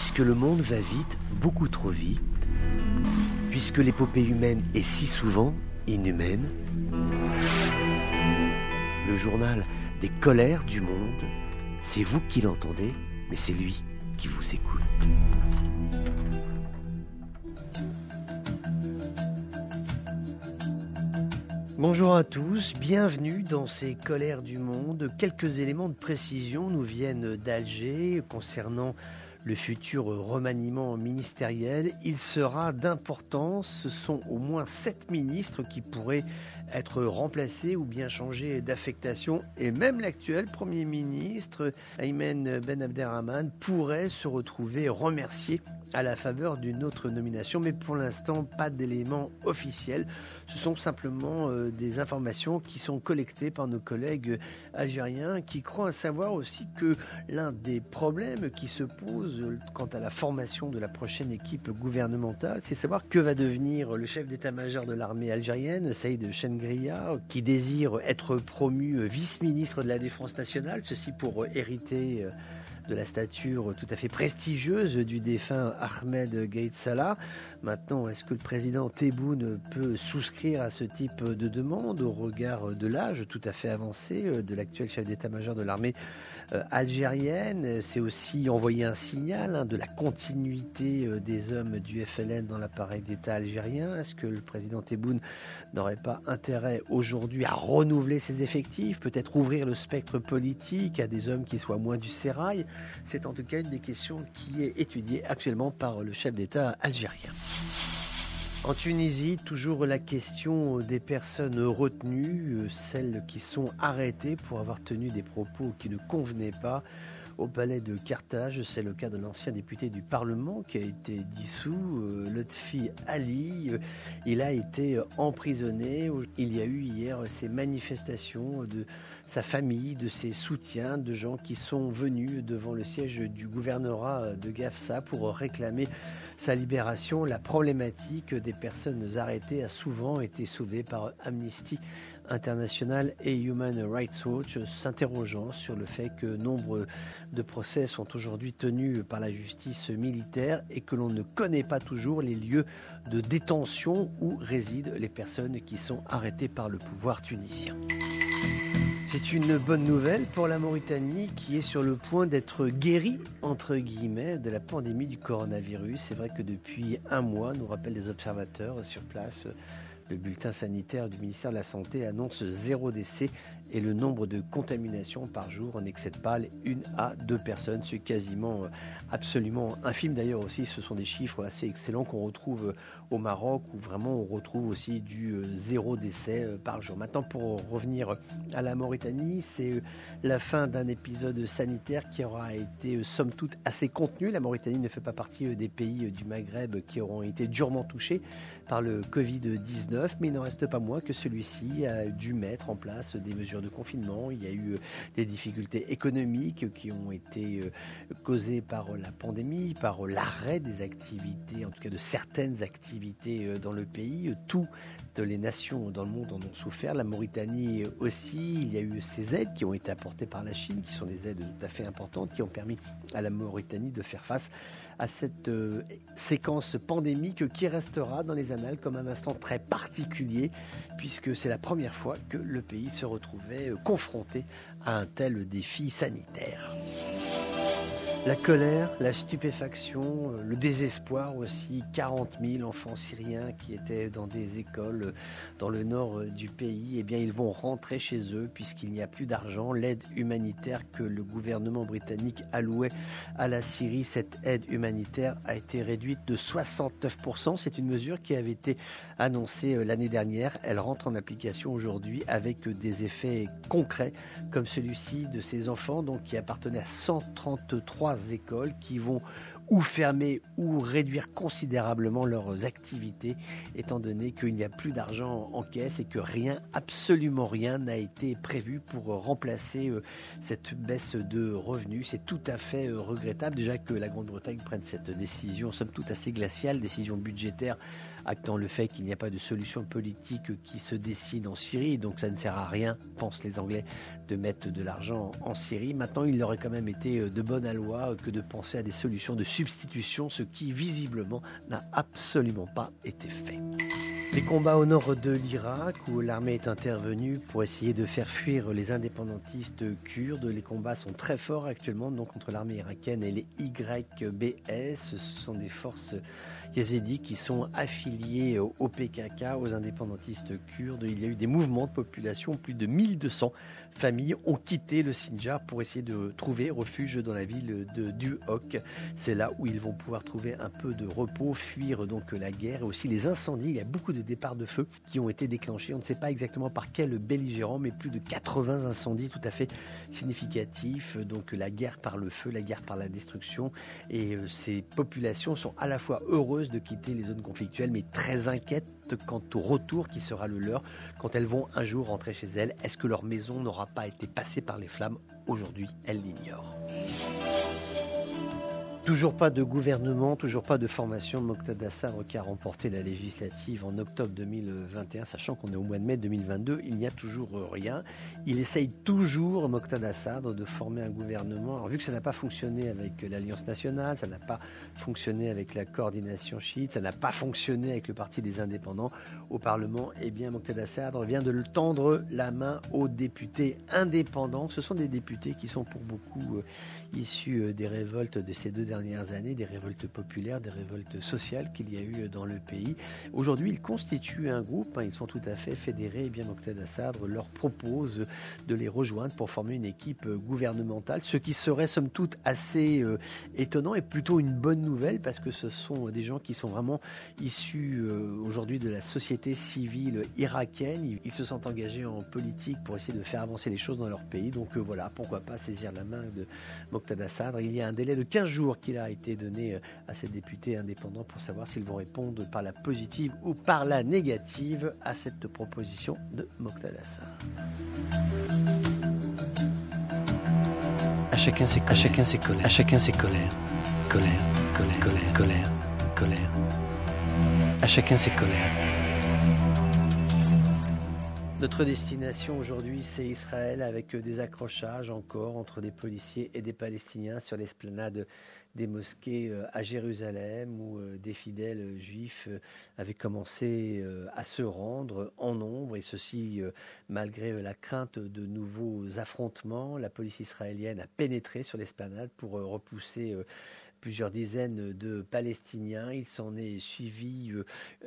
Puisque le monde va vite, beaucoup trop vite, puisque l'épopée humaine est si souvent inhumaine, le journal des colères du monde, c'est vous qui l'entendez, mais c'est lui qui vous écoute. Bonjour à tous, bienvenue dans ces colères du monde. Quelques éléments de précision nous viennent d'Alger concernant le futur remaniement ministériel. Il sera d'importance, ce sont au moins sept ministres qui pourraient être remplacé ou bien changer d'affectation. Et même l'actuel Premier ministre, Aymen Ben Abderrahman, pourrait se retrouver remercié à la faveur d'une autre nomination, mais pour l'instant, pas d'éléments officiels. Ce sont simplement euh, des informations qui sont collectées par nos collègues algériens qui croient savoir aussi que l'un des problèmes qui se posent quant à la formation de la prochaine équipe gouvernementale, c'est savoir que va devenir le chef d'état-major de l'armée algérienne, Saïd Chen qui désire être promu vice-ministre de la Défense nationale, ceci pour hériter euh, de la stature tout à fait prestigieuse du défunt Ahmed Gaït Salah. Maintenant, est-ce que le président Tebboune peut souscrire à ce type de demande au regard de l'âge tout à fait avancé euh, de l'actuel chef d'état-major de l'armée euh, algérienne? C'est aussi envoyer un signal hein, de la continuité euh, des hommes du FLN dans l'appareil d'État algérien. Est-ce que le président Tebboune n'aurait pas intérêt aujourd'hui à renouveler ses effectifs, peut-être ouvrir le spectre politique à des hommes qui soient moins du sérail C'est en tout cas une des questions qui est étudiée actuellement par le chef d'État algérien. En Tunisie, toujours la question des personnes retenues, euh, celles qui sont arrêtées pour avoir tenu des propos qui ne convenaient pas au palais de Carthage. C'est le cas de l'ancien député du Parlement qui a été dissous, euh, Lotfi Ali. Il a été emprisonné. Il y a eu hier ces manifestations de sa famille, de ses soutiens, de gens qui sont venus devant le siège du gouvernorat de Gafsa pour réclamer sa libération. La problématique des personnes arrêtées a souvent été soulevée par Amnesty International et Human Rights Watch, s'interrogeant sur le fait que nombre de procès sont aujourd'hui tenus par la justice militaire et que l'on ne connaît pas toujours les lieux de détention où résident les personnes qui sont arrêtées par le pouvoir tunisien. C'est une bonne nouvelle pour la Mauritanie qui est sur le point d'être guérie, entre guillemets, de la pandémie du coronavirus. C'est vrai que depuis un mois, nous rappellent les observateurs sur place, le bulletin sanitaire du ministère de la Santé annonce zéro décès et le nombre de contaminations par jour n'excède pas les une à deux personnes. C'est quasiment euh, absolument infime. D'ailleurs aussi, ce sont des chiffres assez excellents qu'on retrouve au Maroc où vraiment on retrouve aussi du euh, zéro décès euh, par jour. Maintenant, pour revenir à la Mauritanie, c'est la fin d'un épisode sanitaire qui aura été somme toute assez contenu. La Mauritanie ne fait pas partie des pays du Maghreb qui auront été durement touchés par le Covid-19, mais il n'en reste pas moins que celui-ci a dû mettre en place des mesures de confinement. Il y a eu euh, des difficultés économiques qui ont été euh, causées par la pandémie, par l'arrêt des activités, en tout cas de certaines activités euh, dans le pays. Toutes les nations dans le monde en ont souffert, la Mauritanie aussi. Il y a eu ces aides qui ont été apportées par la Chine, qui sont des aides tout à fait importantes, qui ont permis à la Mauritanie de faire face à cette euh, séquence pandémique qui restera dans les annales comme un instant très particulier, puisque c'est la première fois que le pays se retrouvait euh, confronté à un tel défi sanitaire. La colère, la stupéfaction, euh, le désespoir aussi. 40 000 enfants syriens qui étaient dans des écoles euh, dans le nord euh, du pays, eh bien, ils vont rentrer chez eux puisqu'il n'y a plus d'argent. L'aide humanitaire que le gouvernement britannique allouait à la Syrie, cette aide humanitaire a été réduite de 69%. C'est une mesure qui avait été annoncée l'année dernière. Elle rentre en application aujourd'hui avec des effets concrets comme celui-ci de ces enfants donc, qui appartenaient à 133 écoles qui vont ou fermer ou réduire considérablement leurs activités, étant donné qu'il n'y a plus d'argent en caisse et que rien, absolument rien n'a été prévu pour remplacer euh, cette baisse de revenus. C'est tout à fait euh, regrettable déjà que la Grande-Bretagne prenne cette décision, somme toute assez glaciale, décision budgétaire actant le fait qu'il n'y a pas de solution politique qui se dessine en Syrie, donc ça ne sert à rien, pensent les Anglais, de mettre de l'argent en Syrie. Maintenant, il aurait quand même été de bonne loi que de penser à des solutions de substitution, ce qui visiblement n'a absolument pas été fait. Les combats au nord de l'Irak, où l'armée est intervenue pour essayer de faire fuir les indépendantistes kurdes, les combats sont très forts actuellement donc contre l'armée irakienne et les YBS. Ce sont des forces yézidis qui sont affiliés au PKK, aux indépendantistes kurdes. Il y a eu des mouvements de population, plus de 1200 familles ont quitté le Sinjar pour essayer de trouver refuge dans la ville de Duhok. C'est là où ils vont pouvoir trouver un peu de repos, fuir donc la guerre et aussi les incendies. Il y a beaucoup de départs de feu qui ont été déclenchés. On ne sait pas exactement par quel belligérant, mais plus de 80 incendies tout à fait significatifs. Donc la guerre par le feu, la guerre par la destruction. Et euh, ces populations sont à la fois heureuses de quitter les zones conflictuelles, mais très inquiètes quant au retour qui sera le leur quand elles vont un jour rentrer chez elles. Est-ce que leur maison n'aura pas été passée par les flammes? Aujourd'hui, elles l'ignorent. Toujours pas de gouvernement, toujours pas de formation. Moqtada Sadr qui a remporté la législative en octobre 2021, sachant qu'on est au mois de mai 2022, il n'y a toujours rien. Il essaye toujours, Moqtada Sadr, de former un gouvernement. Alors, vu que ça n'a pas fonctionné avec l'Alliance nationale, ça n'a pas fonctionné avec la coordination chiite, ça n'a pas fonctionné avec le Parti des indépendants au Parlement, eh bien Moqtada Sadr vient de tendre la main aux députés indépendants. Ce sont des députés qui sont pour beaucoup euh, issus euh, des révoltes de ces deux dernières dernières années, des révoltes populaires, des révoltes sociales qu'il y a eu dans le pays. Aujourd'hui, ils constituent un groupe, hein, ils sont tout à fait fédérés, et bien Moqtada Sadr leur propose de les rejoindre pour former une équipe gouvernementale, ce qui serait somme toute assez euh, étonnant et plutôt une bonne nouvelle parce que ce sont des gens qui sont vraiment issus euh, aujourd'hui de la société civile irakienne. Ils, se sont engagés en politique pour essayer de faire avancer les choses dans leur pays. Donc euh, voilà, pourquoi pas saisir la main de Moqtada Sadr. Il y a un délai de 15 jours qui il a été donné euh, à ces députés indépendants pour savoir s'ils vont répondre par la positive ou par la négative à cette proposition de Mokhtar À chacun ses, à chacun ses colères, à chacun ses colères. Colère, colère, colère, colère, colère. À chacun ses colères. Notre destination aujourd'hui, c'est Israël avec des accrochages encore entre des policiers et des Palestiniens sur l'esplanade des mosquées euh, à Jérusalem où euh, des fidèles juifs euh, avaient commencé à se rendre en nombre et ceci malgré la crainte de nouveaux affrontements. La police israélienne a pénétré sur l'esplanade pour repousser plusieurs dizaines de Palestiniens. Il s'en est suivi euh,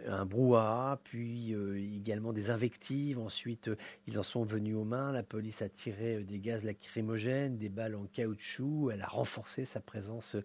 un brouhaha, puis euh, également des invectives. Ensuite, euh, ils en sont venus aux mains. La police a tiré des gaz lacrymogènes, des balles en caoutchouc. Elle a renforcé sa présence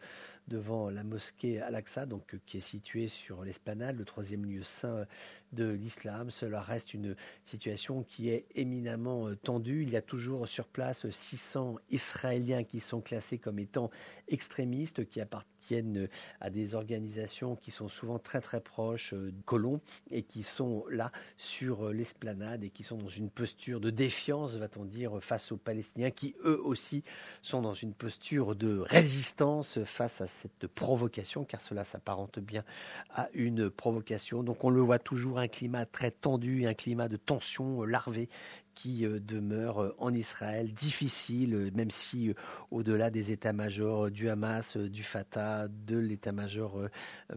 devant la mosquée Al-Aqsa, donc qui est située sur l'Esplanade, le troisième lieu saint de l'islam. Cela reste une situation qui est éminemment tendue. Il y a toujours sur place 600 Israéliens qui sont classés comme étant extrémistes, qui appartiennent appartiennent à des organisations qui sont souvent très très proches euh, de colons et qui sont là sur euh, l'esplanade et qui sont dans une posture de défiance, va-t-on dire, face aux Palestiniens qui eux aussi sont dans une posture de résistance face à cette provocation, car cela s'apparente bien à une provocation. Donc on le voit toujours, un climat très tendu, un climat de tension larvée qui euh, demeure euh, en Israël, difficile, euh, même si au-delà des états-majors du Hamas, du Fatah, de l'état-major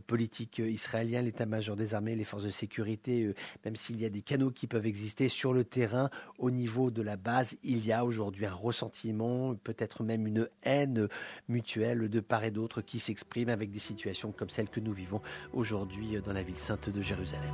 politique israélien, l'état-major des armées, les forces de sécurité, même s'il y a des canaux qui peuvent exister sur le terrain, au niveau de la base, il y a aujourd'hui un ressentiment, peut-être même une haine mutuelle de part et d'autre qui s'exprime avec des situations comme celles que nous vivons aujourd'hui dans la ville sainte de Jérusalem.